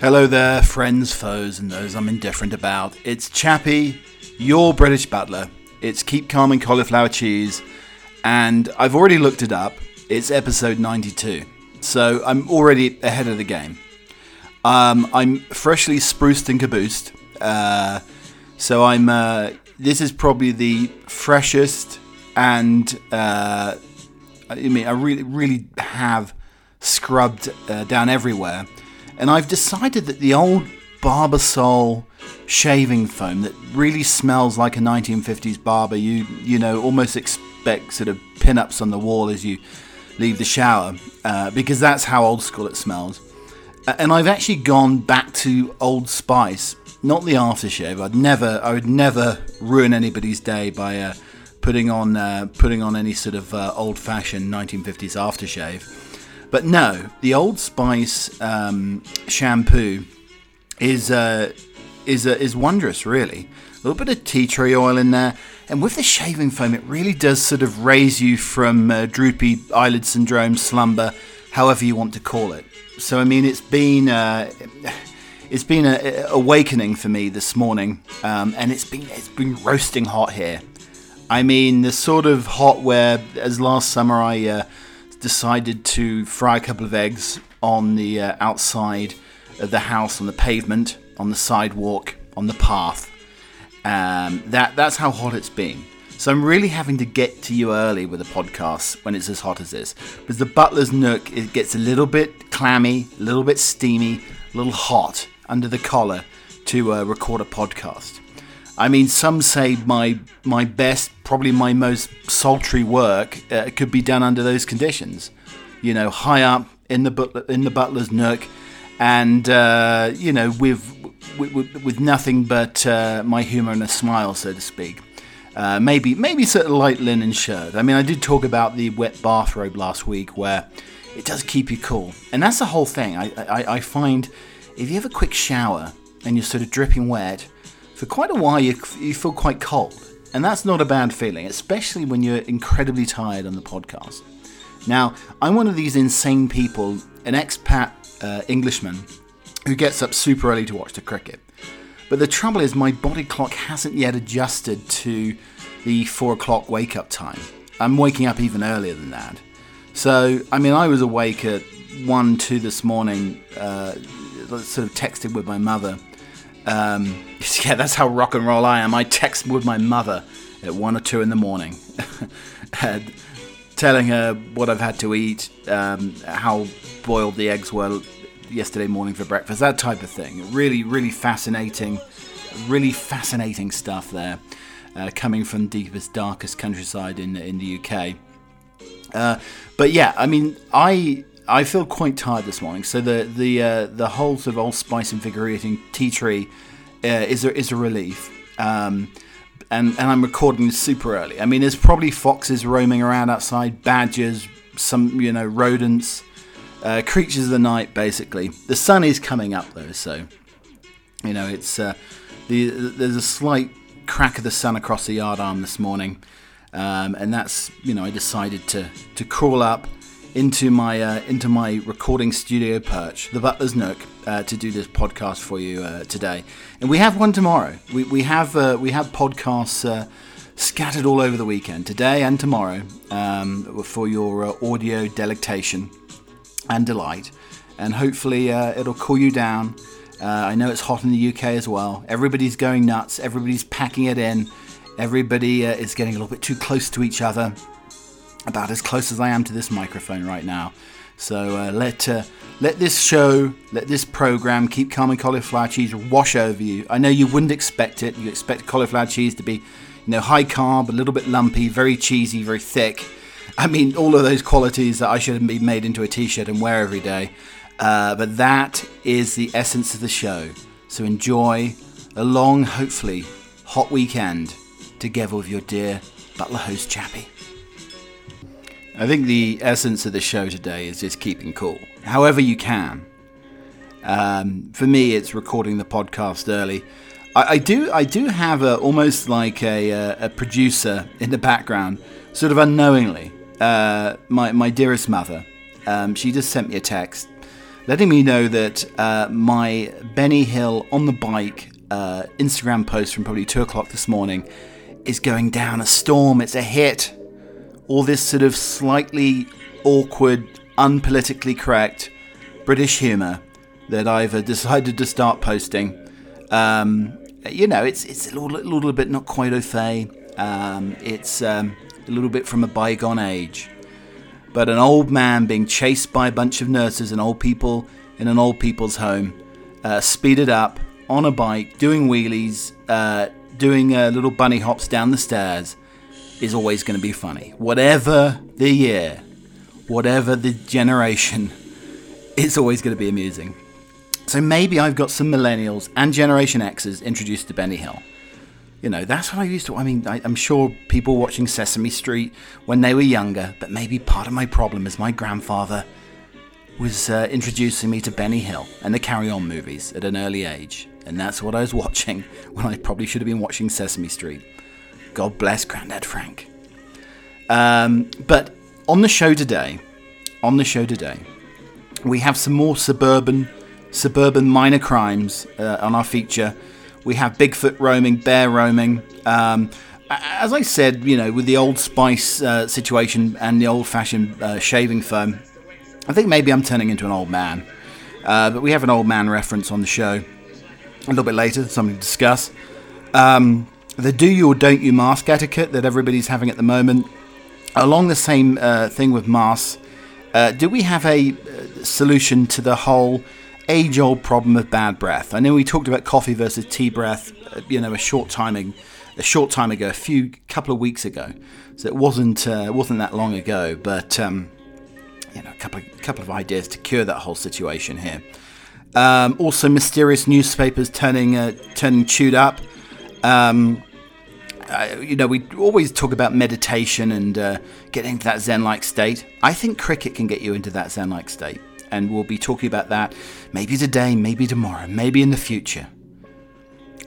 Hello there, friends, foes, and those I'm indifferent about. It's Chappie, your British butler. It's Keep Calm and Cauliflower Cheese, and I've already looked it up. It's episode 92, so I'm already ahead of the game. Um, I'm freshly spruced and caboosed, uh, so I'm. Uh, this is probably the freshest, and uh, I mean, I really, really have scrubbed uh, down everywhere and I've decided that the old Barbasol shaving foam that really smells like a 1950s barber, you you know, almost expect sort of pin-ups on the wall as you leave the shower, uh, because that's how old school it smells. And I've actually gone back to Old Spice, not the aftershave. I'd never, I would never ruin anybody's day by uh, putting on uh, putting on any sort of uh, old-fashioned 1950s aftershave. But no, the Old Spice um, shampoo is uh, is uh, is wondrous, really. A little bit of tea tree oil in there, and with the shaving foam, it really does sort of raise you from uh, droopy eyelid syndrome, slumber, however you want to call it. So I mean, it's been uh, it's been an awakening for me this morning, um, and it's been it's been roasting hot here. I mean, the sort of hot where, as last summer I uh, decided to fry a couple of eggs on the uh, outside of the house, on the pavement, on the sidewalk, on the path. Um, that that's how hot it's been. So I'm really having to get to you early with a podcast when it's as hot as this, because the Butler's Nook it gets a little bit clammy, a little bit steamy, a little hot under the collar to uh, record a podcast. I mean, some say my my best, probably my most sultry work uh, could be done under those conditions. You know, high up in the butler, in the butler's nook, and uh, you know, with, with with nothing but uh, my humour and a smile, so to speak. Uh, maybe maybe sort of light linen shirt. I mean, I did talk about the wet bathrobe last week, where it does keep you cool, and that's the whole thing. I, I, I find if you have a quick shower and you're sort of dripping wet for quite a while you, you feel quite cold. And that's not a bad feeling, especially when you're incredibly tired on the podcast. Now, I'm one of these insane people, an expat uh, Englishman, who gets up super early to watch the cricket. But the trouble is, my body clock hasn't yet adjusted to the four o'clock wake up time. I'm waking up even earlier than that. So, I mean, I was awake at 1 2 this morning, uh, sort of texted with my mother um, yeah, that's how rock and roll I am. I text with my mother at one or two in the morning, telling her what I've had to eat, um, how boiled the eggs were yesterday morning for breakfast, that type of thing. Really, really fascinating, really fascinating stuff there, uh, coming from deepest, darkest countryside in in the UK. Uh, but yeah, I mean, I I feel quite tired this morning. So the the uh, the whole sort of old spice invigorating tea tree uh, is a, is a relief. Um, and and I'm recording super early. I mean, there's probably foxes roaming around outside, badgers, some you know rodents, uh, creatures of the night. Basically, the sun is coming up though, so you know it's uh, the there's a slight crack of the sun across the yard arm this morning, um, and that's you know I decided to to crawl up into my uh, into my recording studio perch, the Butler's Nook, uh, to do this podcast for you uh, today. And we have one tomorrow. We, we have uh, we have podcasts uh, scattered all over the weekend, today and tomorrow, um, for your uh, audio delectation and delight. And hopefully, it'll cool you down. I know it's hot in the UK as well. Everybody's going nuts. Everybody's packing it in. Everybody is getting a little bit too close to each other about as close as I am to this microphone right now. So uh, let uh, let this show, let this program, keep calm and cauliflower cheese wash over you. I know you wouldn't expect it. You expect cauliflower cheese to be, you know, high carb, a little bit lumpy, very cheesy, very thick. I mean, all of those qualities that I should be made into a t-shirt and wear every day. Uh, but that is the essence of the show. So enjoy a long, hopefully hot weekend together with your dear butler host Chappie. I think the essence of the show today is just keeping cool, however you can. Um, for me, it's recording the podcast early. I, I do, I do have a, almost like a, a, a, producer in the background, sort of unknowingly. Uh, my my dearest mother, um, she just sent me a text letting me know that uh, my Benny Hill on the bike uh, Instagram post from probably 2 o'clock this morning is going down a storm. It's a hit. All this sort of slightly awkward, unpolitically correct British humour that I've uh, decided to start posting. Um, you know, it's it's a little, little bit not quite au fait. Um, it's um, a little bit from a bygone age. But an old man being chased by a bunch of nurses and old people in an old people's home, uh, speeded up on a bike, doing wheelies, uh, doing uh, little bunny hops down the stairs, is always going to be funny. Whatever the year, whatever the generation, it's always going to be amusing. So maybe I've got some millennials and Generation X's introduced to Benny Hill. You know, that's what I used to. I mean, I, am sure people watching Sesame Street when they were younger, but maybe part of my problem is my grandfather was uh, introducing me to Benny Hill and the Carry On movies at an early age, and that's what I was watching when I probably should have been watching Sesame Street. God bless Grandad Frank. Um, but on the show today, on the show today, we have some more suburban, suburban minor crimes uh, on our feature we have Bigfoot roaming, bear roaming. Um, as I said, you know, with the Old Spice uh, situation and the old-fashioned uh, shaving foam, I think maybe I'm turning into an old man. Uh, but we have an old man reference on the show a little bit later, something to discuss. Um, the do you or don't you mask etiquette that everybody's having at the moment. Along the same uh, thing with masks, uh, do we have a uh, solution to the whole age old problem of bad breath. I know we talked about coffee versus tea breath, uh, you know, a short timing, a short time ago, a few couple of weeks ago. So it wasn't uh, wasn't that long ago, but um, you know, a couple of, couple of ideas to cure that whole situation here. Um, also, mysterious newspapers turning uh, turning chewed up. Um, you know, we always talk about meditation and uh, getting into that Zen-like state. I think cricket can get you into that Zen-like state and we'll be talking about that maybe today, maybe tomorrow, maybe in the future.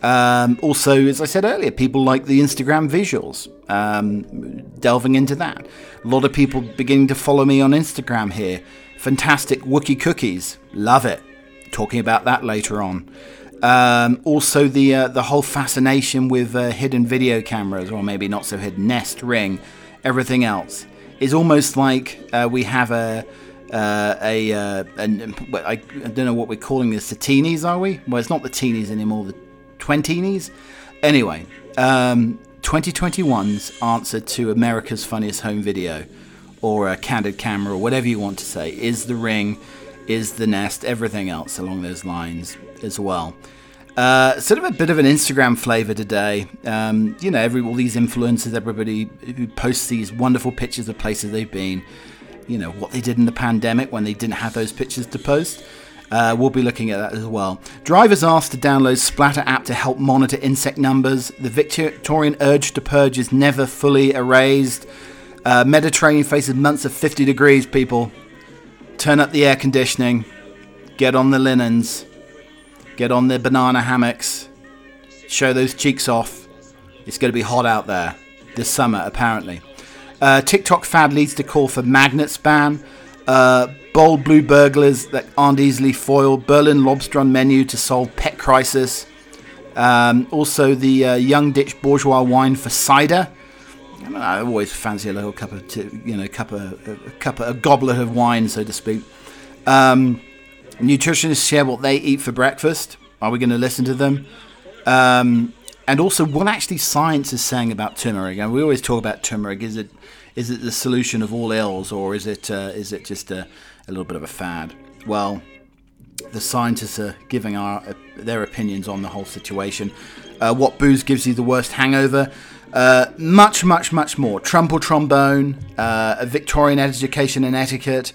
Um, also, as I said earlier, people like the Instagram visuals, um, delving into that. A lot of people beginning to follow me on Instagram here. Fantastic Wookie cookies, love it. Talking about that later on. Um, also, the uh, the whole fascination with uh, hidden video cameras, or maybe not so hidden, Nest, Ring, everything else is almost like uh, we have a uh, a, uh, an, I, don't know what we're calling this, the teenies, are we? Well, it's not the teenies anymore, the twenteenies. Anyway, um, 2021's answer to America's Funniest Home Video, or a candid camera, or whatever you want to say, is the ring, is the nest, everything else along those lines as well. Uh, sort of a bit of an Instagram flavor today. Um, you know, every all these influencers, everybody who posts these wonderful pictures of places they've been you know what they did in the pandemic when they didn't have those pictures to post. Uh, we'll be looking at that as well. Drivers asked to download Splatter app to help monitor insect numbers. The Victorian urge to purge is never fully erased. Uh, Mediterranean faces months of 50 degrees, people. Turn up the air conditioning. Get on the linens. Get on the banana hammocks. Show those cheeks off. It's going to be hot out there this summer, apparently. Uh, TikTok fad leads to call for magnets ban. Uh, bold blue burglars that aren't easily foiled. Berlin lobster on menu to solve pet crisis. Um, also, the uh, young ditch bourgeois wine for cider. I always fancy a little cup of, tea, you know, cup of, a cup of, a goblet of wine, so to speak. Um, nutritionists share what they eat for breakfast. Are we going to listen to them? Um, and also what actually science is saying about turmeric. And we always talk about turmeric. Is it is it the solution of all ills, or is it uh, is it just a, a little bit of a fad? Well, the scientists are giving our uh, their opinions on the whole situation. Uh, what booze gives you the worst hangover? Uh, much, much, much more. Trump or trombone, uh, Victorian education and etiquette,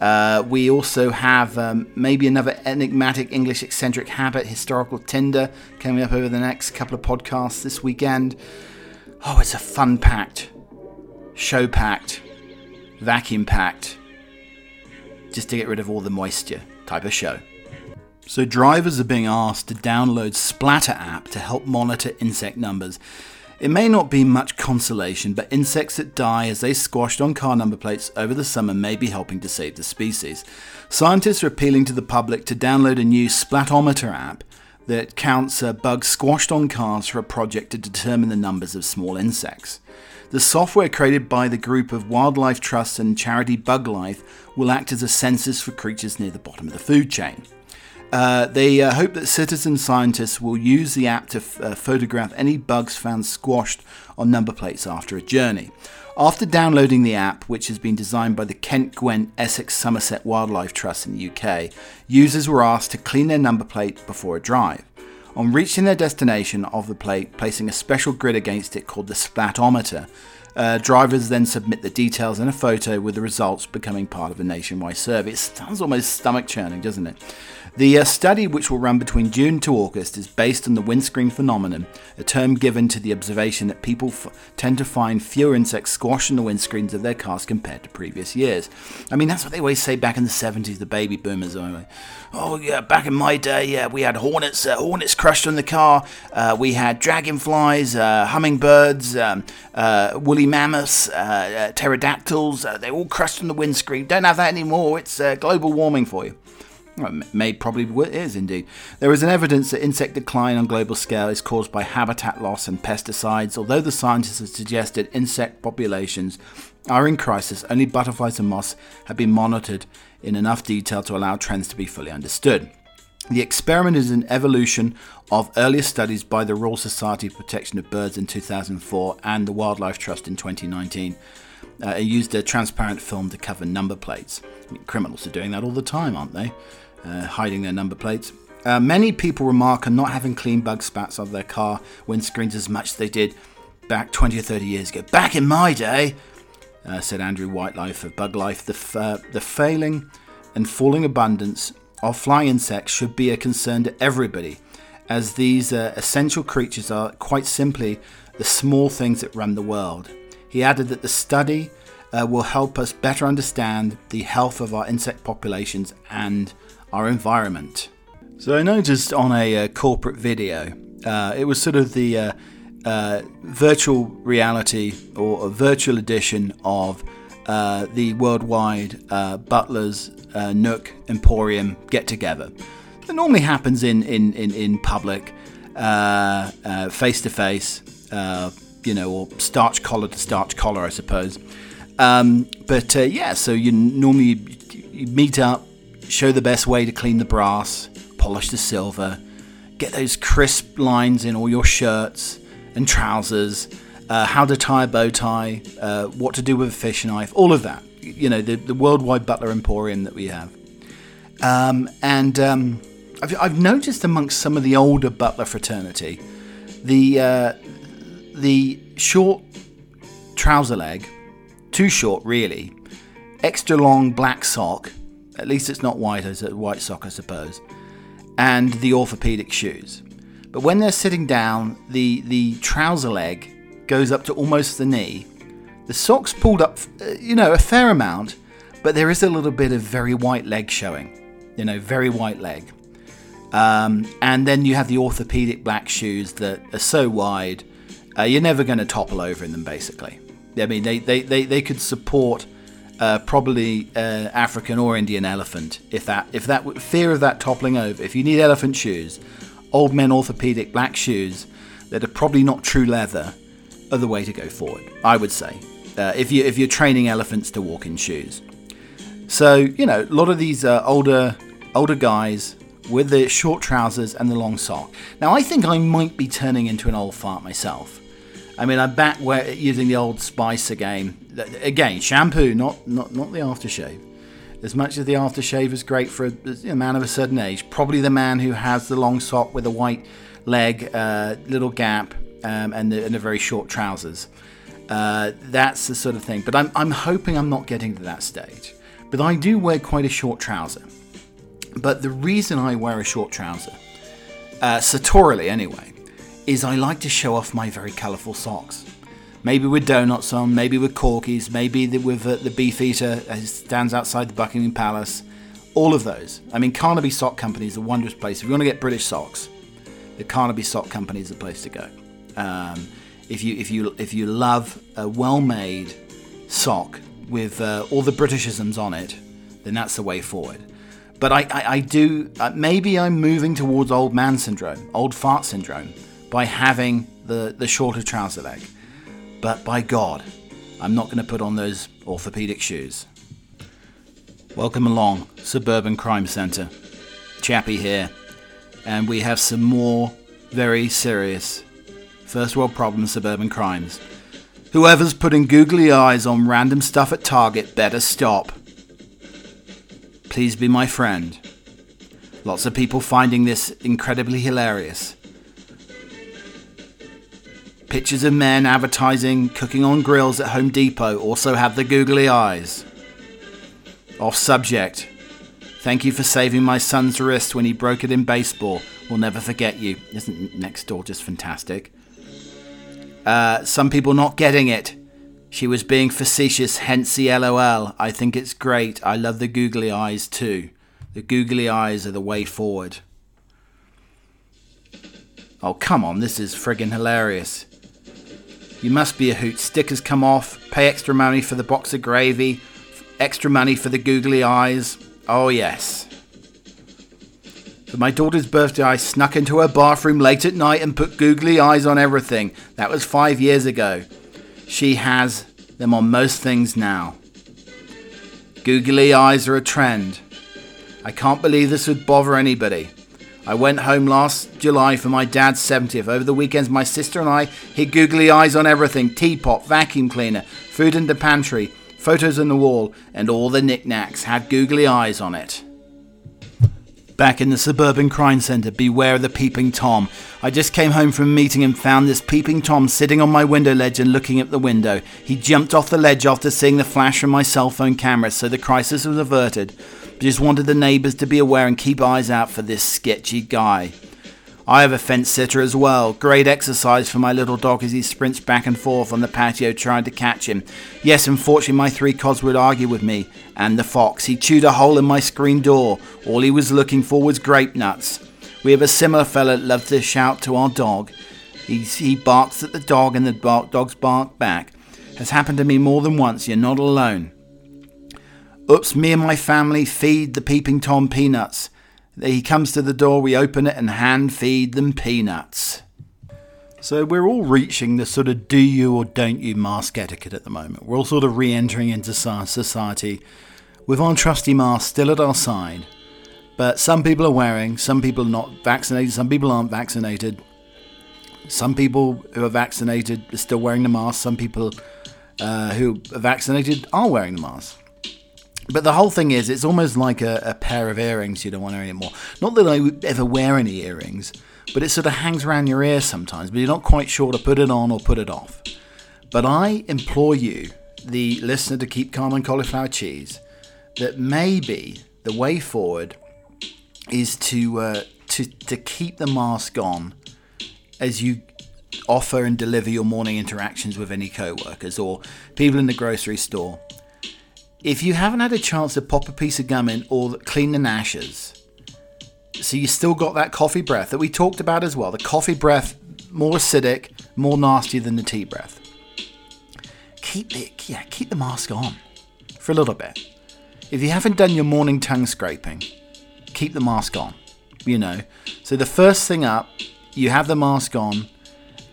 uh, we also have um, maybe another enigmatic English eccentric habit, historical Tinder, coming up over the next couple of podcasts this weekend. Oh, it's a fun packed, show packed, vacuum packed, just to get rid of all the moisture type of show. So, drivers are being asked to download Splatter app to help monitor insect numbers. It may not be much consolation, but insects that die as they squashed on car number plates over the summer may be helping to save the species. Scientists are appealing to the public to download a new Splatometer app that counts uh, bugs squashed on cars for a project to determine the numbers of small insects. The software created by the group of Wildlife Trust and charity Bug Life will act as a census for creatures near the bottom of the food chain. Uh, they uh, hope that citizen scientists will use the app to f- uh, photograph any bugs found squashed on number plates after a journey. After downloading the app, which has been designed by the Kent Gwent Essex Somerset Wildlife Trust in the UK, users were asked to clean their number plate before a drive. On reaching their destination of the plate, placing a special grid against it called the splatometer, uh, drivers then submit the details and a photo with the results becoming part of a nationwide survey. It sounds almost stomach churning, doesn't it? The uh, study, which will run between June to August, is based on the windscreen phenomenon, a term given to the observation that people f- tend to find fewer insects squashed in the windscreens of their cars compared to previous years. I mean, that's what they always say back in the 70s, the baby boomers. Anyway. Oh, yeah, back in my day, yeah, we had hornets, uh, hornets crushed on the car, uh, we had dragonflies, uh, hummingbirds, um, uh, woolly mammoths, uh, pterodactyls, they all crushed on the windscreen. Don't have that anymore, it's global warming for you. May probably is indeed. There is an evidence that insect decline on global scale is caused by habitat loss and pesticides. Although the scientists have suggested insect populations are in crisis, only butterflies and moths have been monitored in enough detail to allow trends to be fully understood. The experiment is an evolution of earlier studies by the Royal Society for Protection of Birds in 2004 and the Wildlife Trust in 2019. Uh, it used a transparent film to cover number plates. I mean, criminals are doing that all the time, aren't they? uh, hiding their number plates. Uh, many people remark on not having clean bug spats of their car windscreens as much as they did back 20 or 30 years ago. Back in my day, uh, said Andrew Whitehouse of Bug Life, the, f- uh, the failing and falling abundance of flying insects should be a concern to everybody, as these uh, essential creatures are quite simply the small things that run the world. He added that the study uh, will help us better understand the health of our insect populations and our environment. So I noticed on a uh, corporate video, uh, it was sort of the uh, uh virtual reality or a virtual edition of uh, the worldwide Butlers Nook Emporium get together. It normally happens in, in, in, in public, face to face, you know, or starch collar to starch collar, I suppose. Um, but yeah, so you normally you meet up, show the best way to clean the brass, polish the silver, get those crisp lines in all your shirts and trousers, uh, how to tie a bow tie, uh, what to do with a fish knife, all of that. You know, the, the worldwide butler emporium that we have. Um, and um, I've, I've, noticed amongst some of the older butler fraternity, the uh, the short trouser leg, too short really, extra long black sock, at least it's not white as a white sock, I suppose. And the orthopedic shoes. But when they're sitting down, the the trouser leg goes up to almost the knee. The socks pulled up, uh, you know, a fair amount, but there is a little bit of very white leg showing. You know, very white leg. Um, and then you have the orthopedic black shoes that are so wide, uh, you're never going to topple over in them, basically. I mean, they, they, they, they could support uh, probably uh, African or Indian elephant. If that, if that fear of that toppling over, if you need elephant shoes, old men orthopedic black shoes that are probably not true leather, are the way to go forward. I would say, uh, if you if you're training elephants to walk in shoes. So you know, a lot of these uh, older older guys with the short trousers and the long sock. Now I think I might be turning into an old fart myself. I mean, I'm back where, using the old Spice again. Again, shampoo, not not not the aftershave. As much as the aftershave is great for a, a man of a certain age, probably the man who has the long sock with a white leg, uh, little gap, um, and, the, and the very short trousers. Uh, that's the sort of thing. But I'm, I'm hoping I'm not getting to that stage. But I do wear quite a short trouser. But the reason I wear a short trouser, uh, sartorially anyway, is I like to show off my very colourful socks. Maybe with donuts on, maybe with corkies, maybe with uh, the Beefeater as stands outside the Buckingham Palace. All of those. I mean, Carnaby Sock Company is a wondrous place. If you want to get British socks, the Carnaby Sock Company is the place to go. Um, if you if you if you love a well-made sock with uh, all the Britishisms on it, then that's the way forward. But I, I, I do uh, maybe I'm moving towards old man syndrome, old fart syndrome, by having the the shorter trouser leg. But by God, I'm not going to put on those orthopedic shoes. Welcome along, Suburban Crime Centre. Chappie here, and we have some more very serious first world problem suburban crimes. Whoever's putting googly eyes on random stuff at Target better stop. Please be my friend. Lots of people finding this incredibly hilarious. Pictures of men advertising cooking on grills at Home Depot also have the googly eyes. Off subject. Thank you for saving my son's wrist when he broke it in baseball. We'll never forget you. Isn't next door just fantastic? Uh, some people not getting it. She was being facetious, hence the LOL. I think it's great. I love the googly eyes too. The googly eyes are the way forward. Oh, come on, this is friggin' hilarious. You must be a hoot. Stickers come off. Pay extra money for the box of gravy. Extra money for the googly eyes. Oh, yes. For my daughter's birthday, I snuck into her bathroom late at night and put googly eyes on everything. That was five years ago. She has them on most things now. Googly eyes are a trend. I can't believe this would bother anybody. I went home last July for my dad's 70th. Over the weekends, my sister and I hit googly eyes on everything teapot, vacuum cleaner, food in the pantry, photos on the wall, and all the knickknacks had googly eyes on it. Back in the suburban crime centre, beware of the peeping Tom. I just came home from a meeting and found this peeping Tom sitting on my window ledge and looking at the window. He jumped off the ledge after seeing the flash from my cell phone camera, so the crisis was averted just wanted the neighbours to be aware and keep eyes out for this sketchy guy. I have a fence sitter as well. Great exercise for my little dog as he sprints back and forth on the patio trying to catch him. Yes, unfortunately, my three cods would argue with me. And the fox. He chewed a hole in my screen door. All he was looking for was grape nuts. We have a similar fella that loves to shout to our dog. He, he barks at the dog and the bark, dogs bark back. Has happened to me more than once. You're not alone. Oops, me and my family feed the peeping Tom peanuts. He comes to the door, we open it and hand feed them peanuts. So we're all reaching the sort of do you or don't you mask etiquette at the moment. We're all sort of re entering into society with our trusty mask still at our side. But some people are wearing, some people are not vaccinated, some people aren't vaccinated. Some people who are vaccinated are still wearing the mask, some people uh, who are vaccinated are wearing the mask. But the whole thing is, it's almost like a, a, pair of earrings you don't want anymore. Not that I would ever wear any earrings, but it sort of hangs around your ear sometimes, but you're not quite sure to put it on or put it off. But I implore you, the listener to Keep Calm and Cauliflower Cheese, that maybe the way forward is to uh, to to keep the mask on as you offer and deliver your morning interactions with any co-workers or people in the grocery store if you haven't had a chance to pop a piece of gum in or clean the nashes, so you still got that coffee breath that we talked about as well. The coffee breath, more acidic, more nasty than the tea breath. Keep it, yeah, keep the mask on for a little bit. If you haven't done your morning tongue scraping, keep the mask on. You know, so the first thing up, you have the mask on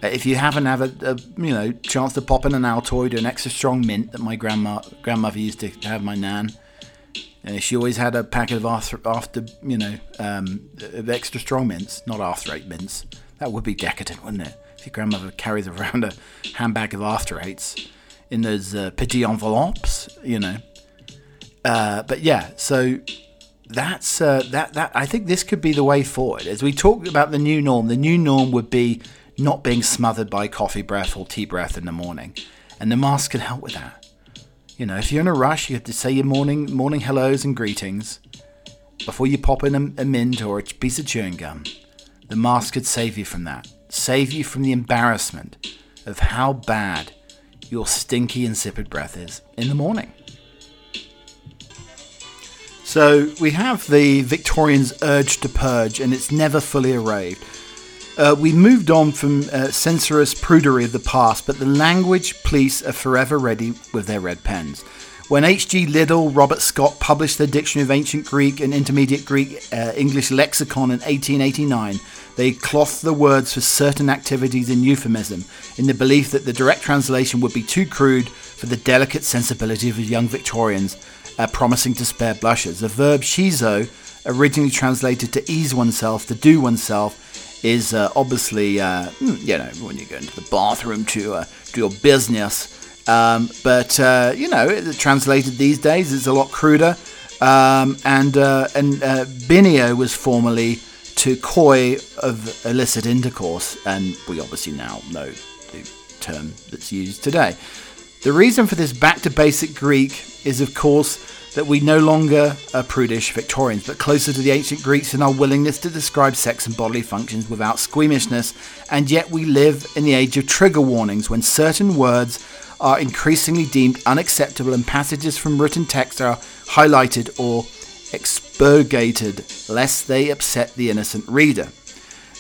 if you haven't had a, a, you know chance to pop in an Altoid or an extra strong mint that my grandma grandmother used to have my nan, uh, she always had a packet of after, after you know um, of extra strong mints, not After Eight mints. That would be decadent, wouldn't it? If your grandmother carries around a handbag of After Eights in those uh, petit envelopes, you know. Uh, but yeah, so that's uh, that that I think this could be the way forward. As we talk about the new norm, the new norm would be not being smothered by coffee breath or tea breath in the morning. And the mask can help with that. You know, if you're in a rush, you have to say your morning morning hellos and greetings before you pop in a, a mint or a piece of chewing gum. The mask could save you from that. Save you from the embarrassment of how bad your stinky, insipid breath is in the morning. So we have the Victorians' urge to purge, and it's never fully arrived Uh, we moved on from uh, censorious prudery of the past, but the language police are forever ready with their red pens. When H.G. Liddell, Robert Scott published their Dictionary of Ancient Greek and Intermediate Greek uh, English Lexicon in 1889, they clothed the words for certain activities in euphemism, in the belief that the direct translation would be too crude for the delicate sensibility of young Victorians, uh, promising to spare blushes. The verb shizo, originally translated to ease oneself, to do oneself, is uh, obviously, uh, hmm, you know, when you go into the bathroom to uh, do your business. Um, but, uh, you know, translated these days is a lot cruder. Um, and uh, and uh, binio was formerly to coy of illicit intercourse, and we obviously now know the term that's used today. The reason for this back to basic Greek is, of course, that we no longer are prudish Victorians, but closer to the ancient Greeks in our willingness to describe sex and bodily functions without squeamishness, and yet we live in the age of trigger warnings when certain words are increasingly deemed unacceptable and passages from written text are highlighted or expurgated lest they upset the innocent reader.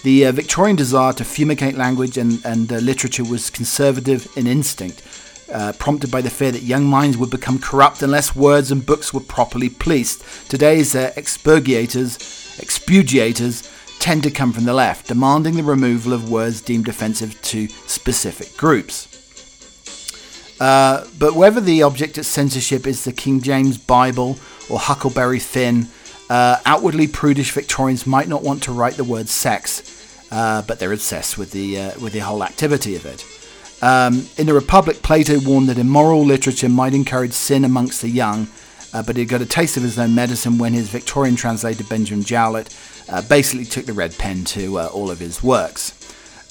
The uh, Victorian desire to fumigate language and, and uh, literature was conservative in instinct, uh, prompted by the fear that young minds would become corrupt unless words and books were properly policed. Today's uh, expurgators, expugiators, tend to come from the left, demanding the removal of words deemed offensive to specific groups. Uh, but whether the object of censorship is the King James Bible or Huckleberry Finn, uh, outwardly prudish Victorians might not want to write the word sex, uh, but they're obsessed with the uh, with the whole activity of it. Um, in the Republic, Plato warned that immoral literature might encourage sin amongst the young, uh, but he got a taste of his own medicine when his Victorian translator Benjamin Jowett uh, basically took the red pen to uh, all of his works.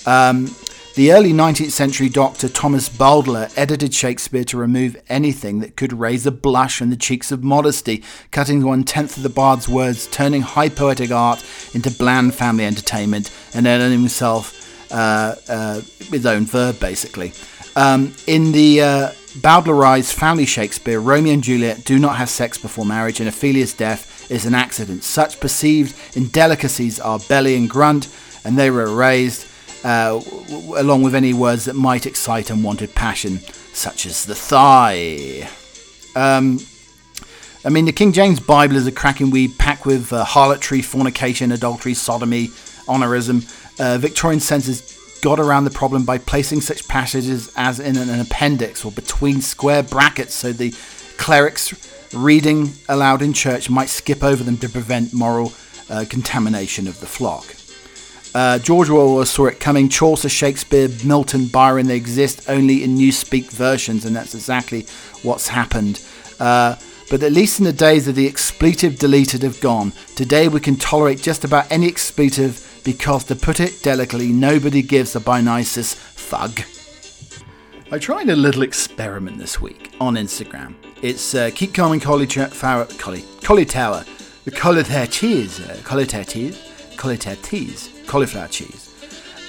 Um, the early 19th century doctor Thomas Bowdler edited Shakespeare to remove anything that could raise a blush in the cheeks of modesty, cutting one tenth of the bard's words, turning high poetic art into bland family entertainment, and earning himself his own verb, basically. Um, in the uh, Bowdlerized family Shakespeare, Romeo and Juliet do not have sex before marriage, and Ophelia's death is an accident. Such perceived indelicacies are belly and grunt, and they were erased, uh, along with any words that might excite unwanted passion, such as the thigh. Um, I mean, the King James Bible is a cracking weed packed with uh, harlotry, fornication, adultery, sodomy, onanism, uh, Victorian censors got around the problem by placing such passages as in an appendix or between square brackets so the clerics reading aloud in church might skip over them to prevent moral uh, contamination of the flock. Uh, George Orwell saw it coming. Chaucer, Shakespeare, Milton, Byron, they exist only in newspeak versions, and that's exactly what's happened. Uh, but at least in the days of the expletive deleted have gone. Today we can tolerate just about any expletive because, to put it delicately, nobody gives a Dionysus thug. I tried a little experiment this week on Instagram. It's uh, keep calm and collie, cha- tower, collie, collie tower, the cauliflower cheese, uh, cheese, cauliflower cheese, cauliflower cheese.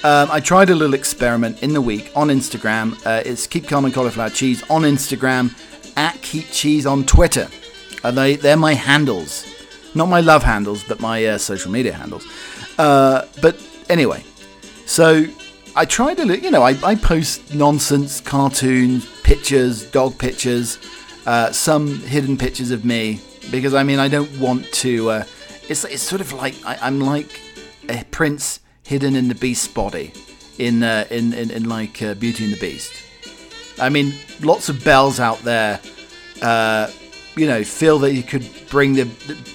Um, I tried a little experiment in the week on Instagram. Uh, it's keep calm and cauliflower cheese on Instagram, at keep cheese on Twitter. They, they're my handles, not my love handles, but my uh, social media handles. Uh, but anyway, so I try to, look, you know, I, I post nonsense, cartoons, pictures, dog pictures, uh, some hidden pictures of me because I mean I don't want to. Uh, it's it's sort of like I, am like a prince hidden in the beast's body in uh, in, in, in like uh, Beauty and the Beast. I mean, lots of bells out there, uh, you know, feel that you could bring the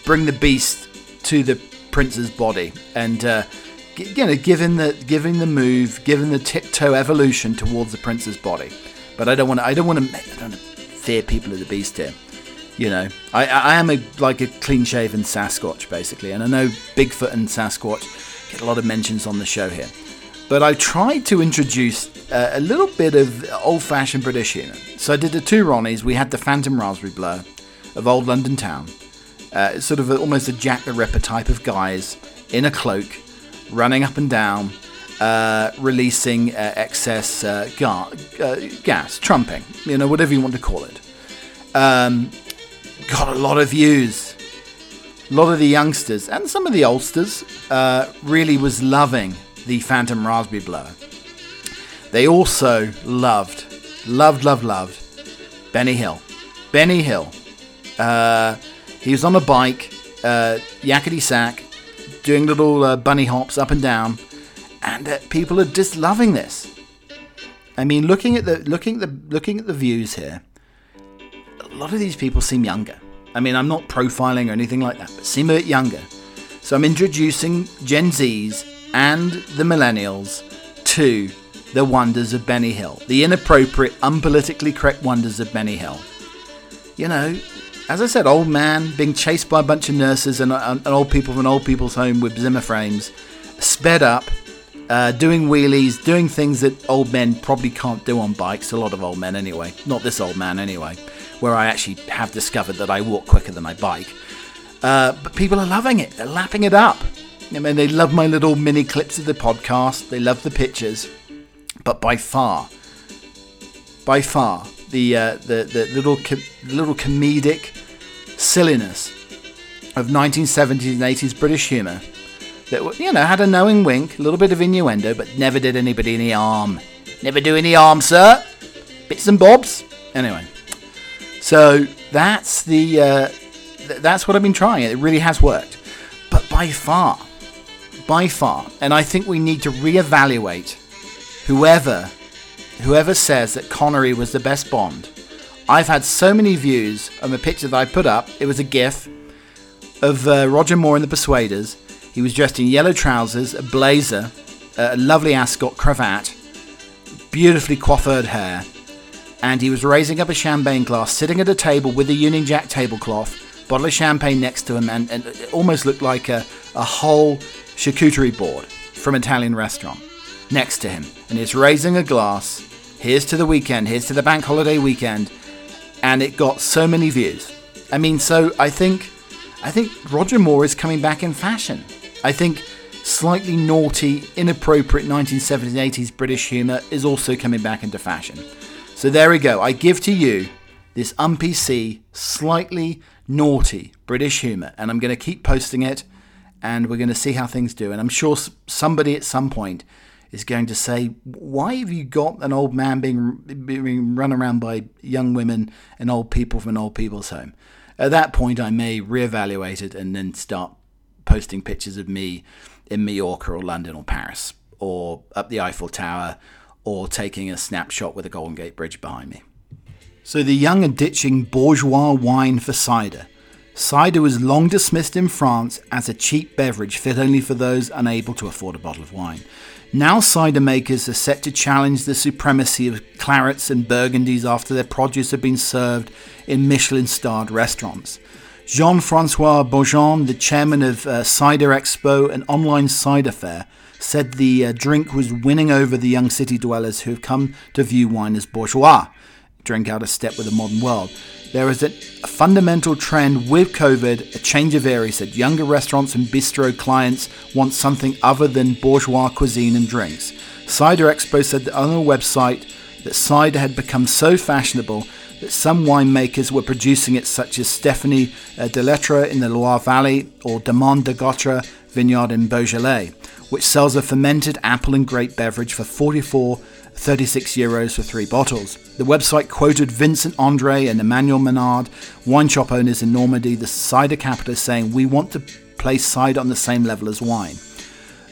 bring the beast to the prince's body, and uh, you know, given the given the move, given the tiptoe evolution towards the prince's body. But I don't want to. I don't want to. I don't fear people of the beast here. You know, I, I am a like a clean-shaven Sasquatch basically, and I know Bigfoot and Sasquatch get a lot of mentions on the show here. But I tried to introduce uh, a little bit of old-fashioned British humour. So I did the two Ronnies. We had the Phantom Raspberry Blower of Old London Town, uh, sort of a, almost a Jack the Ripper type of guys in a cloak, running up and down, uh, releasing uh, excess uh, uh, gas, trumping, you know, whatever you want to call it. Um, got a lot of views. A lot of the youngsters and some of the oldsters uh, really was loving the Phantom Raspberry Blower. They also loved, loved, loved, loved Benny Hill. Benny Hill. He was on a bike, uh, Yakety Sax, doing little uh, bunny hops up and down, and uh, people are just loving this. I mean, looking at the looking at the looking at the views here, a lot of these people seem younger. I mean, I'm not profiling or anything like that, but seem a bit younger. So I'm introducing Gen Zs and the millennials to the wonders of Benny Hill, the inappropriate, unpolitically correct wonders of Benny Hill. You know, as I said, old man being chased by a bunch of nurses and, and, old people from an old people's home with Zimmer frames, sped up, uh, doing wheelies, doing things that old men probably can't do on bikes. A lot of old men, anyway. Not this old man, anyway. Where I actually have discovered that I walk quicker than I bike. Uh, but people are loving it. They're lapping it up. I mean, they love my little mini clips of the podcast. They love the pictures. But by far, by far, the uh, the, the little little comedic silliness of 1970s and 80s British humour that you know had a knowing wink, a little bit of innuendo, but never did anybody any harm. Never do any harm, sir. Bits and bobs. Anyway, so that's the uh, th- that's what I've been trying. It really has worked, but by far, by far, and I think we need to reevaluate whoever whoever says that Connery was the best Bond. I've had so many views on the picture that I put up. It was a GIF of uh, Roger Moore in The Persuaders. He was dressed in yellow trousers, a blazer, a lovely ascot cravat, beautifully coiffured hair, and he was raising up a champagne glass, sitting at a table with a Union Jack tablecloth, bottle of champagne next to him, and, and it almost looked like a, a whole charcuterie board from an Italian restaurant next to him. And he's raising a glass. Here's to the weekend, here's to the bank holiday weekend. And it got so many views. I mean, so I think I think Roger Moore is coming back in fashion. I think slightly naughty, inappropriate 1970s and 80s British humour is also coming back into fashion. So there we go. I give to you this un-PC, slightly naughty British humour, and I'm going to keep posting it, and we're going to see how things do. And I'm sure somebody at some point is going to say, Why have you got an old man being, being run around by young women and old people from an old people's home? At that point, I may reevaluate it and then start posting pictures of me in Mallorca or London or Paris or up the Eiffel Tower or taking a snapshot with the Golden Gate Bridge behind me. So the young are ditching bourgeois wine for cider. Cider was long dismissed in France as a cheap beverage fit only for those unable to afford a bottle of wine. Now, cider makers are set to challenge the supremacy of clarets and burgundies after their produce have been served in Michelin starred restaurants. Jean Francois Beaujean, the chairman of uh, Cider Expo, an online cider fair, said the uh, drink was winning over the young city dwellers who have come to view wine as bourgeois, drink out of step with the modern world. There is a, fundamental trend with COVID, a change of era. that younger restaurants and bistro clients want something other than bourgeois cuisine and drinks. Cider Expo said on their website that cider had become so fashionable that some winemakers were producing it, such as Stephanie uh, Delettre in the Loire Valley or Demande de Gautre Vineyard in Beaujolais, which sells a fermented apple and grape beverage for 44 36 euros for three bottles. The website quoted Vincent Andre and Emmanuel Menard, wine shop owners in Normandy, the cider capital, saying, We want to place cider on the same level as wine.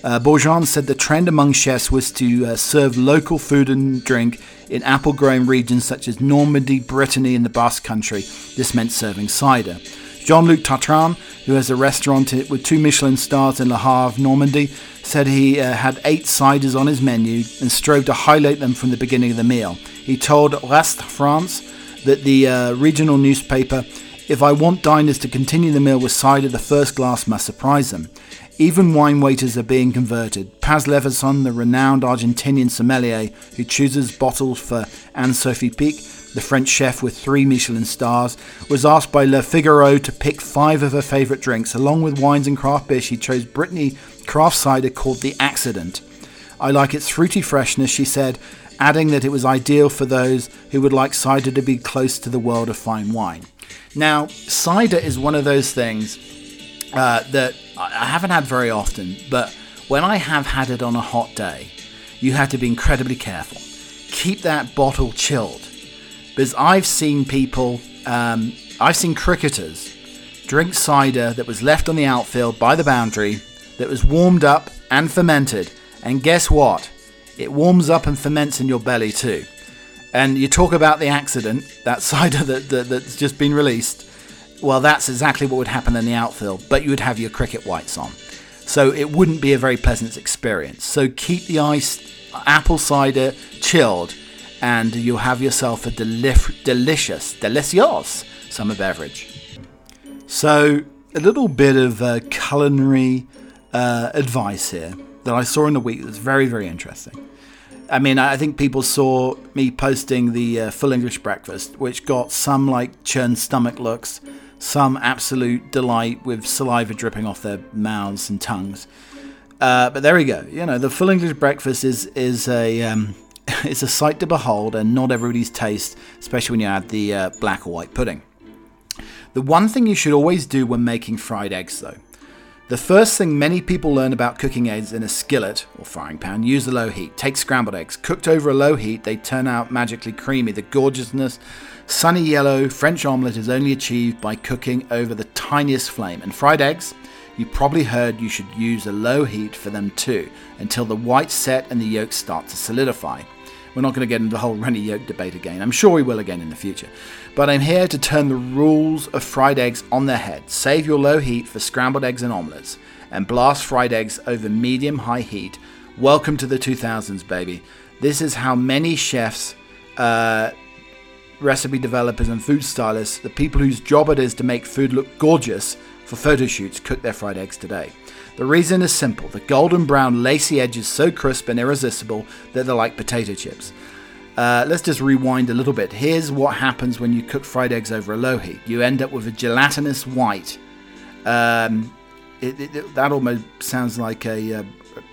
Uh, Beaujean said the trend among chefs was to uh, serve local food and drink in apple growing regions such as Normandy, Brittany, and the Basque Country. This meant serving cider. Jean Luc Tartarin, who has a restaurant with two Michelin stars in Le Havre, Normandy, said he uh, had eight ciders on his menu and strove to highlight them from the beginning of the meal. He told L'Est France that the uh, regional newspaper, if I want diners to continue the meal with cider, the first glass must surprise them. Even wine waiters are being converted. Paz Levinson, the renowned Argentinian sommelier who chooses bottles for Anne Sophie Pic, the French chef with three Michelin stars, was asked by Le Figaro to pick five of her favourite drinks. Along with wines and craft beer, she chose Brittany craft cider called The Accident. I like its fruity freshness, she said, adding that it was ideal for those who would like cider to be close to the world of fine wine. Now, cider is one of those things uh, that I haven't had very often, but when I have had it on a hot day, you have to be incredibly careful. Keep that bottle chilled. Because I've seen people, um, I've seen cricketers drink cider that was left on the outfield by the boundary that was warmed up and fermented. And guess what? It warms up and ferments in your belly too. And you talk about the accident, that cider that, that, that's just been released. Well, that's exactly what would happen in the outfield, but you would have your cricket whites on. So it wouldn't be a very pleasant experience. So keep the ice, apple cider chilled, and you'll have yourself a delif- delicious, delicious summer beverage. So, a little bit of uh, culinary uh, advice here that I saw in the week that's very, very interesting. I mean, I think people saw me posting the uh, full English breakfast, which got some like churned stomach looks, some absolute delight with saliva dripping off their mouths and tongues. Uh, but there we go. You know, the full English breakfast is is a um, it's a sight to behold, and not everybody's taste, especially when you add the uh, black or white pudding. The one thing you should always do when making fried eggs, though, the first thing many people learn about cooking eggs in a skillet or frying pan use the low heat. Take scrambled eggs. Cooked over a low heat, they turn out magically creamy. The gorgeousness, sunny yellow French omelette is only achieved by cooking over the tiniest flame. And fried eggs, you probably heard you should use a low heat for them too, until the whites set and the yolks start to solidify. We're not going to get into the whole runny yolk debate again. I'm sure we will again in the future. But I'm here to turn the rules of fried eggs on their head. Save your low heat for scrambled eggs and omelettes, and blast fried eggs over medium high heat. Welcome to the 2000s, baby. This is how many chefs, uh, recipe developers, and food stylists, the people whose job it is to make food look gorgeous for photo shoots, cook their fried eggs today. The reason is simple the golden brown, lacy edges so crisp and irresistible that they're like potato chips. Uh, let's just rewind a little bit. Here's what happens when you cook fried eggs over a low heat you end up with a gelatinous white. Um, it, it, that almost sounds like a, uh,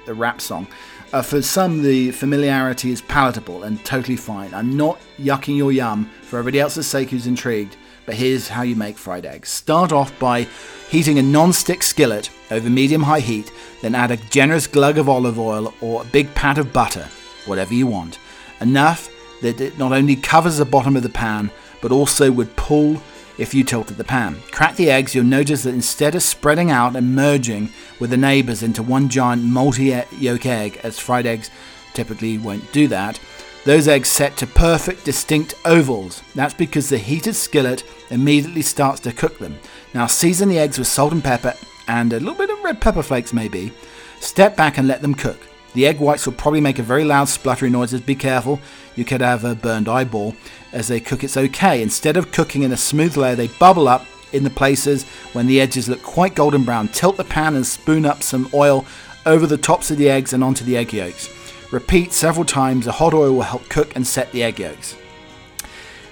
a rap song. Uh, for some, the familiarity is palatable and totally fine. I'm not yucking your yum for everybody else's sake who's intrigued, but here's how you make fried eggs. Start off by heating a non-stick skillet over medium-high heat, then add a generous glug of olive oil or a big pat of butter, whatever you want. Enough that it not only covers the bottom of the pan, but also would pull if you tilted the pan. Crack the eggs, you'll notice that instead of spreading out and merging with the neighbors into one giant multi yolk egg, as fried eggs typically won't do that, those eggs set to perfect distinct ovals. That's because the heated skillet immediately starts to cook them. Now season the eggs with salt and pepper and a little bit of red pepper flakes maybe. Step back and let them cook. The egg whites will probably make a very loud spluttering noises. Be careful, you could have a burned eyeball. As they cook, it's okay. Instead of cooking in a smooth layer, they bubble up in the places when the edges look quite golden brown. Tilt the pan and spoon up some oil over the tops of the eggs and onto the egg yolks. Repeat several times. The hot oil will help cook and set the egg yolks.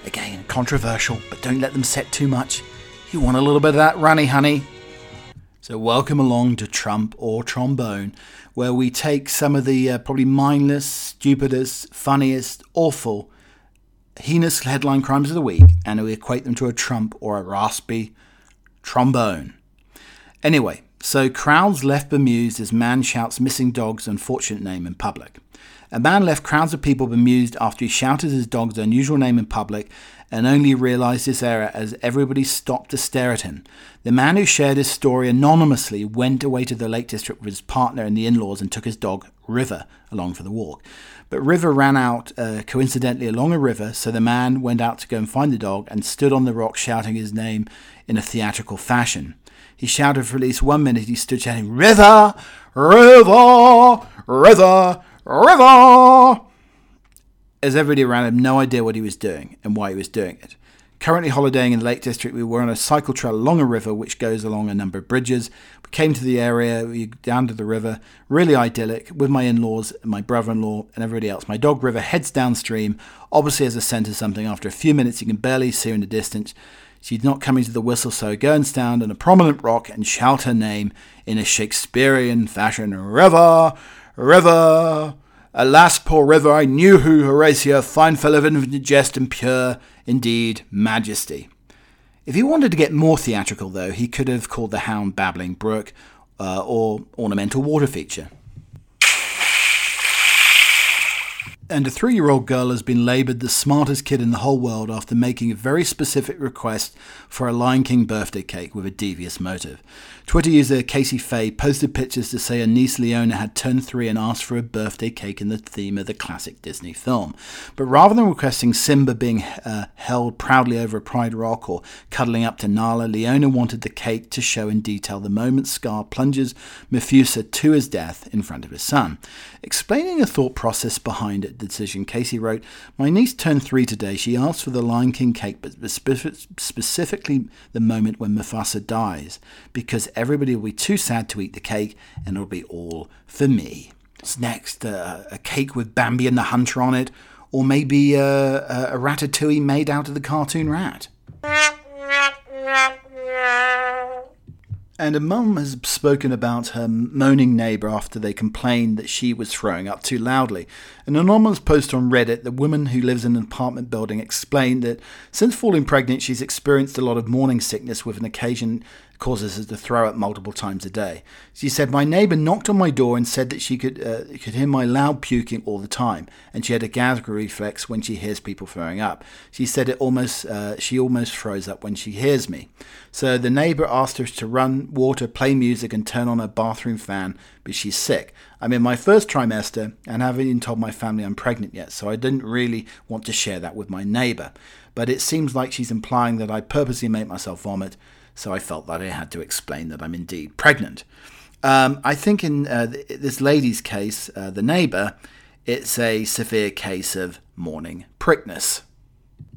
Again, controversial, but don't let them set too much. You want a little bit of that runny, honey. So, welcome along to Trump or Trombone, where we take some of the uh, probably mindless, stupidest, funniest, awful, heinous headline crimes of the week and we equate them to a trump or a raspy trombone. Anyway, so crowds left bemused as man shouts missing dog's unfortunate name in public. A man left crowds of people bemused after he shouted his dog's unusual name in public and only realized this error as everybody stopped to stare at him. The man who shared his story anonymously went away to the Lake District with his partner and the in laws and took his dog, River, along for the walk. But River ran out uh, coincidentally along a river, so the man went out to go and find the dog and stood on the rock shouting his name in a theatrical fashion. He shouted for at least one minute. He stood shouting, River! River! River! River! As everybody around him, no idea what he was doing and why he was doing it. Currently holidaying in the Lake District, we were on a cycle trail along a river which goes along a number of bridges. We came to the area, we down to the river, really idyllic, with my in-laws, my brother-in-law, and everybody else. My dog River heads downstream, obviously as a scent of something. After a few minutes, you can barely see her in the distance. She's not coming to the whistle, so I go and stand on a prominent rock and shout her name in a Shakespearean fashion. River! River! Alas, poor river, I knew who Horatio, fine fellow of infinite jest and pure, indeed, majesty. If he wanted to get more theatrical, though, he could have called the hound Babbling Brook uh, or Ornamental Water Feature. And a three year old girl has been labelled the smartest kid in the whole world after making a very specific request for a Lion King birthday cake with a devious motive. Twitter user Casey Fay posted pictures to say her niece Leona had turned three and asked for a birthday cake in the theme of the classic Disney film. But rather than requesting Simba being uh, held proudly over a Pride Rock or cuddling up to Nala, Leona wanted the cake to show in detail the moment Scar plunges Mufasa to his death in front of his son. Explaining the thought process behind the decision, Casey wrote, My niece turned three today. She asked for the Lion King cake, but specifically the moment when Mufasa dies, because everybody will be too sad to eat the cake, and it'll be all for me. What's next? Uh, a cake with Bambi and the Hunter on it, or maybe uh, a ratatouille made out of the cartoon rat. And a mum has spoken about her moaning neighbour after they complained that she was throwing up too loudly. An anonymous post on Reddit, the woman who lives in an apartment building explained that since falling pregnant, she's experienced a lot of morning sickness with an occasion causes her to throw up multiple times a day. She said, My neighbour knocked on my door and said that she could, uh, could hear my loud puking all the time, and she had a gag reflex when she hears people throwing up. She said it almost, uh, she almost throws up when she hears me. So the neighbour asked her to run water, play music, and turn on her bathroom fan, but she's sick. I'm in my first trimester and haven't even told my family I'm pregnant yet, so I didn't really want to share that with my neighbour. But it seems like she's implying that I purposely make myself vomit so I felt that I had to explain that I'm indeed pregnant. Um, I think in uh, this lady's case, uh, the neighbour, it's a severe case of morning prickness.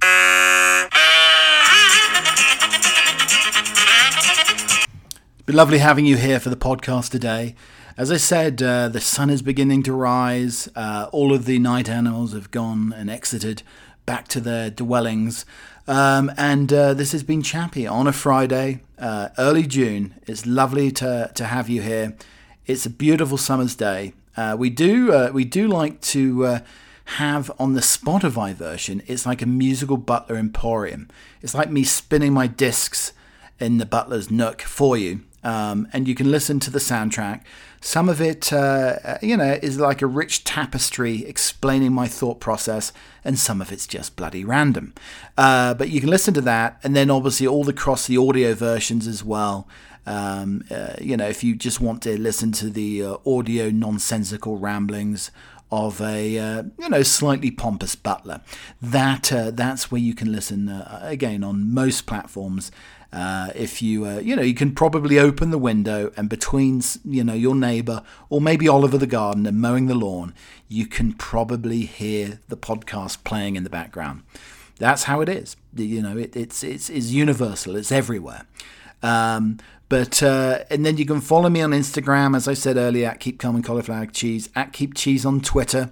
It's been lovely having you here for the podcast today. As I said, uh, the sun is beginning to rise. Uh, all of the night animals have gone and exited back to their dwellings. Um, and uh, this has been Chappy on a Friday, uh, early June. It's lovely to, to have you here. It's a beautiful summer's day. Uh, we do uh, we do like to uh, have on the Spotify version. It's like a musical Butler Emporium. It's like me spinning my discs in the Butler's Nook for you, um, and you can listen to the soundtrack. Some of it, uh, uh, you know, is like a rich tapestry explaining my thought process, and some of it's just bloody random. Uh, but you can listen to that, and then obviously all across the audio versions as well. Um, uh, you know, if you just want to listen to the uh, audio nonsensical ramblings of a uh, you know slightly pompous butler. That uh, that's where you can listen uh, again on most platforms. Uh, if you uh, you know you can probably open the window and between you know your neighbour or maybe Oliver the gardener mowing the lawn, you can probably hear the podcast playing in the background. That's how it is. You know it, it's it's it's universal. It's everywhere. Um, but uh, and then you can follow me on Instagram, as I said earlier, at Keep Calm and Cauliflower Cheese, at Keep Cheese on Twitter,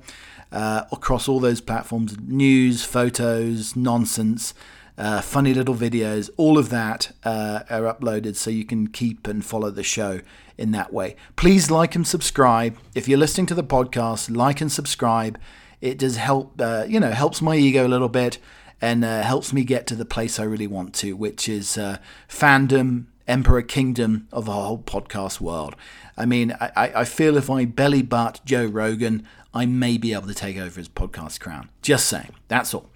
uh, across all those platforms, news, photos, nonsense, uh, funny little videos, all of that uh, are uploaded, so you can keep and follow the show in that way. Please like and subscribe if you're listening to the podcast. Like and subscribe. It does help, uh, you know, helps my ego a little bit and uh, helps me get to the place I really want to, which is fandom emperor kingdom of the whole podcast world. I mean, I, I feel if I belly butt Joe Rogan, I may be able to take over his podcast crown. Just saying. That's all.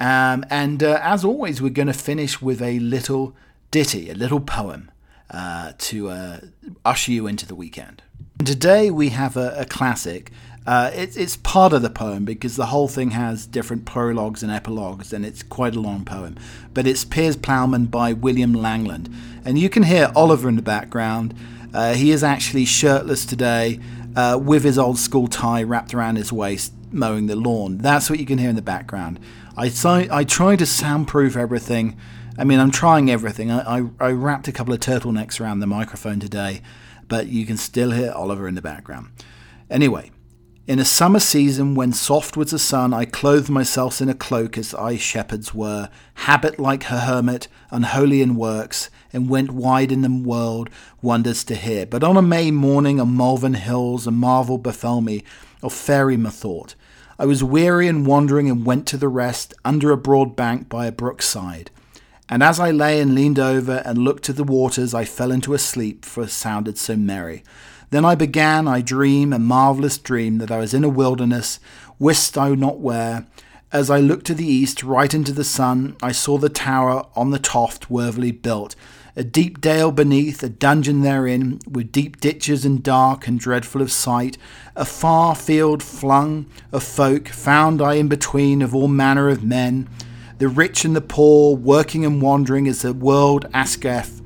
Um, and uh, as always, we're going to finish with a little ditty, a little poem uh, to uh, usher you into the weekend. And today we have a, a classic uh, it, it's part of the poem because the whole thing has different prologues and epilogues, and it's quite a long poem. But it's Piers Plowman by William Langland. And you can hear Oliver in the background. Uh, he is actually shirtless today uh, with his old school tie wrapped around his waist, mowing the lawn. That's what you can hear in the background. I, I try to soundproof everything. I mean, I'm trying everything. I, I, I wrapped a couple of turtlenecks around the microphone today, but you can still hear Oliver in the background. Anyway, in a summer season when soft was the sun, I clothed myself in a cloak as I shepherds were, habit like her hermit, unholy in works, and went wide in the world wonders to hear. But on a May morning on Malvern Hills a marvel befell me of fairy methought. I was weary and wandering and went to the rest under a broad bank by a brook side. And as I lay and leaned over and looked to the waters, I fell into a sleep, for it sounded so merry. Then I began, I dream, a marvellous dream, that I was in a wilderness, wist I not where. As I looked to the east, right into the sun, I saw the tower on the toft worthily built, a deep dale beneath, a dungeon therein, with deep ditches and dark and dreadful of sight, a far field flung of folk, found I in between of all manner of men, the rich and the poor, working and wandering as the world asketh.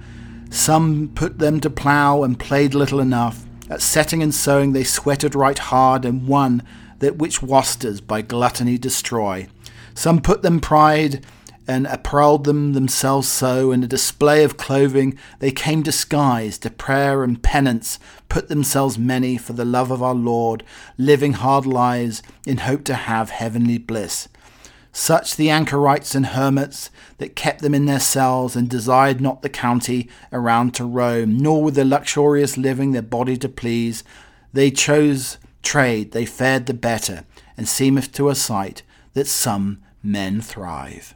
Some put them to plough and played little enough. At setting and sowing they sweated right hard, and won that which wasters by gluttony destroy. Some put them pride and apparelled them themselves so in a display of clothing they came disguised to prayer and penance put themselves many for the love of our lord living hard lives in hope to have heavenly bliss. Such the anchorites and hermits that kept them in their cells and desired not the county around to roam nor with the luxurious living their body to please. They chose trade they fared the better and seemeth to a sight that some men thrive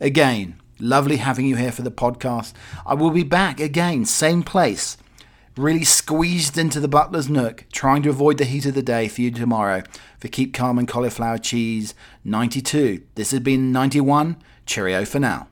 Again, lovely having you here for the podcast. I will be back again, same place, really squeezed into the butler's nook, trying to avoid the heat of the day for you tomorrow for Keep Calm and Cauliflower Cheese 92. This has been 91. Cheerio for now.